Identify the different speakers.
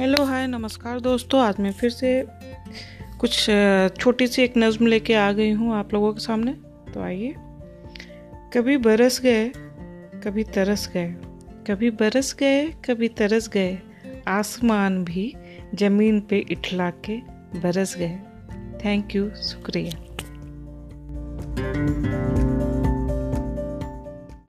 Speaker 1: Hello hi नमस्कार दोस्तों। आज मैं फिर से कुछ छोटी सी एक नज़म लेके आ गई हूँ आप लोगों के सामने। तो आइए। कभी बरस गए, कभी तरस गए। कभी बरस गए, कभी तरस गए। आसमान भी ज़मीन पे इठला के बरस गए। थैंक यू शुक्रिया।